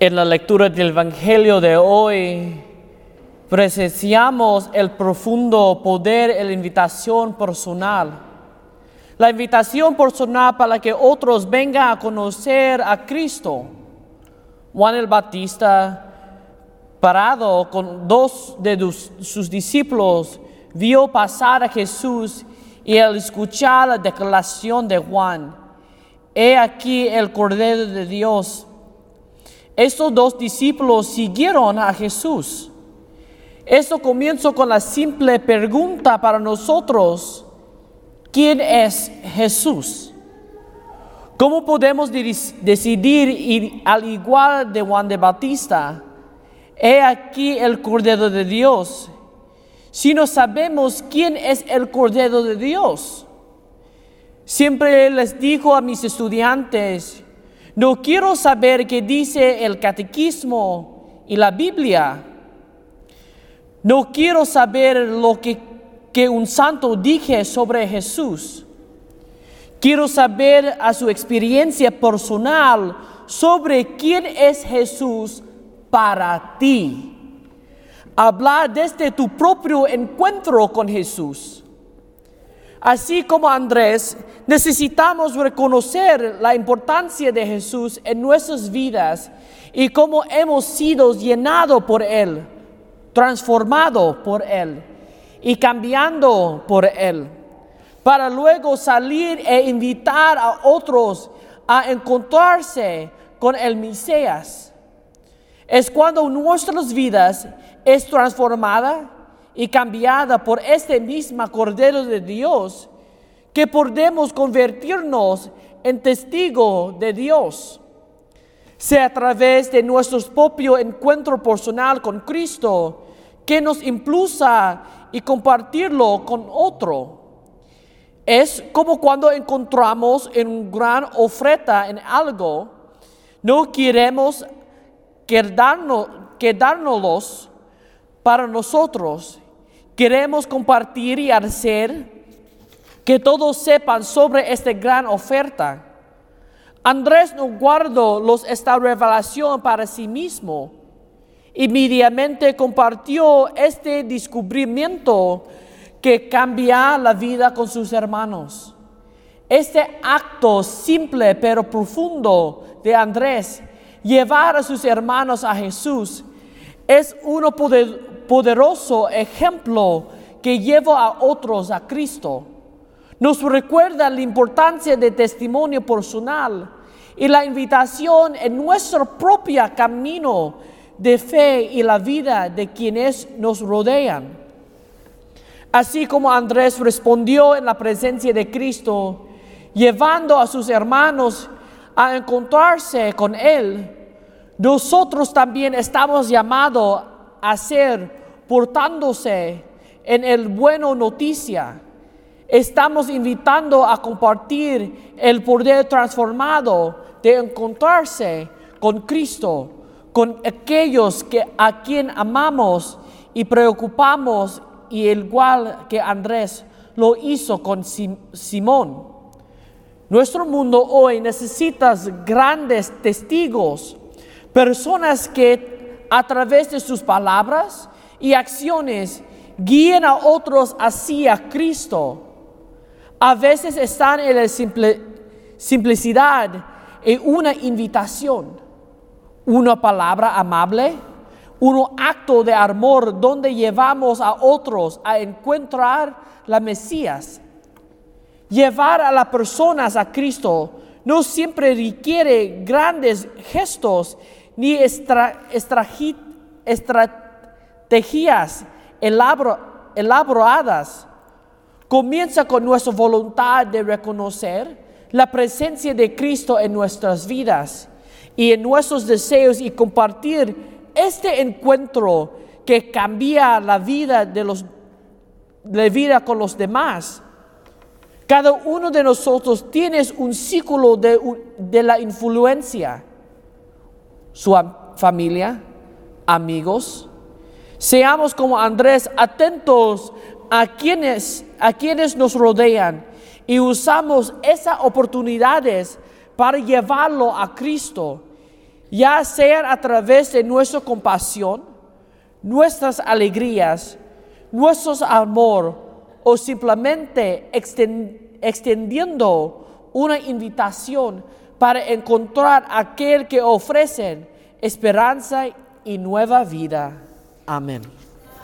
En la lectura del Evangelio de hoy presenciamos el profundo poder y la invitación personal. La invitación personal para que otros vengan a conocer a Cristo. Juan el Bautista, parado con dos de sus discípulos, vio pasar a Jesús y al escuchar la declaración de Juan, he aquí el Cordero de Dios estos dos discípulos siguieron a Jesús. Esto comienzo con la simple pregunta para nosotros, ¿quién es Jesús? ¿Cómo podemos decidir ir al igual de Juan de Bautista? He aquí el Cordero de Dios. Si no sabemos quién es el Cordero de Dios. Siempre les digo a mis estudiantes, no quiero saber qué dice el catequismo y la Biblia. No quiero saber lo que, que un santo dije sobre Jesús. Quiero saber a su experiencia personal sobre quién es Jesús para ti. Hablar desde tu propio encuentro con Jesús. Así como Andrés, necesitamos reconocer la importancia de Jesús en nuestras vidas y cómo hemos sido llenados por Él, transformados por Él y cambiando por Él, para luego salir e invitar a otros a encontrarse con el Mesías. Es cuando nuestras vidas es transformada y cambiada por este mismo Cordero de Dios, que podemos convertirnos en testigo de Dios, sea a través de nuestro propio encuentro personal con Cristo, que nos impulsa y compartirlo con otro. Es como cuando encontramos en una gran oferta en algo, no queremos quedarnos, quedárnoslos para nosotros, Queremos compartir y hacer que todos sepan sobre esta gran oferta. Andrés no guardó los, esta revelación para sí mismo. Inmediatamente compartió este descubrimiento que cambia la vida con sus hermanos. Este acto simple pero profundo de Andrés, llevar a sus hermanos a Jesús, es uno poder, poderoso ejemplo que lleva a otros a Cristo. Nos recuerda la importancia del testimonio personal y la invitación en nuestro propio camino de fe y la vida de quienes nos rodean. Así como Andrés respondió en la presencia de Cristo, llevando a sus hermanos a encontrarse con Él, nosotros también estamos llamados a ser portándose en el bueno noticia. Estamos invitando a compartir el poder transformado de encontrarse con Cristo, con aquellos que a quien amamos y preocupamos y igual que Andrés lo hizo con Simón. Nuestro mundo hoy necesita grandes testigos, personas que a través de sus palabras y acciones guíen a otros hacia Cristo. A veces están en la simplicidad en una invitación, una palabra amable, un acto de amor donde llevamos a otros a encontrar la Mesías. Llevar a las personas a Cristo no siempre requiere grandes gestos ni estrategias tejías elaboradas. Comienza con nuestra voluntad de reconocer la presencia de Cristo en nuestras vidas y en nuestros deseos y compartir este encuentro que cambia la vida de los vida con los demás. Cada uno de nosotros tiene un círculo de, de la influencia. Su familia, amigos, Seamos como Andrés, atentos a quienes, a quienes nos rodean y usamos esas oportunidades para llevarlo a Cristo ya sea a través de nuestra compasión, nuestras alegrías, nuestro amor o simplemente extendiendo una invitación para encontrar aquel que ofrece esperanza y nueva vida. Amen.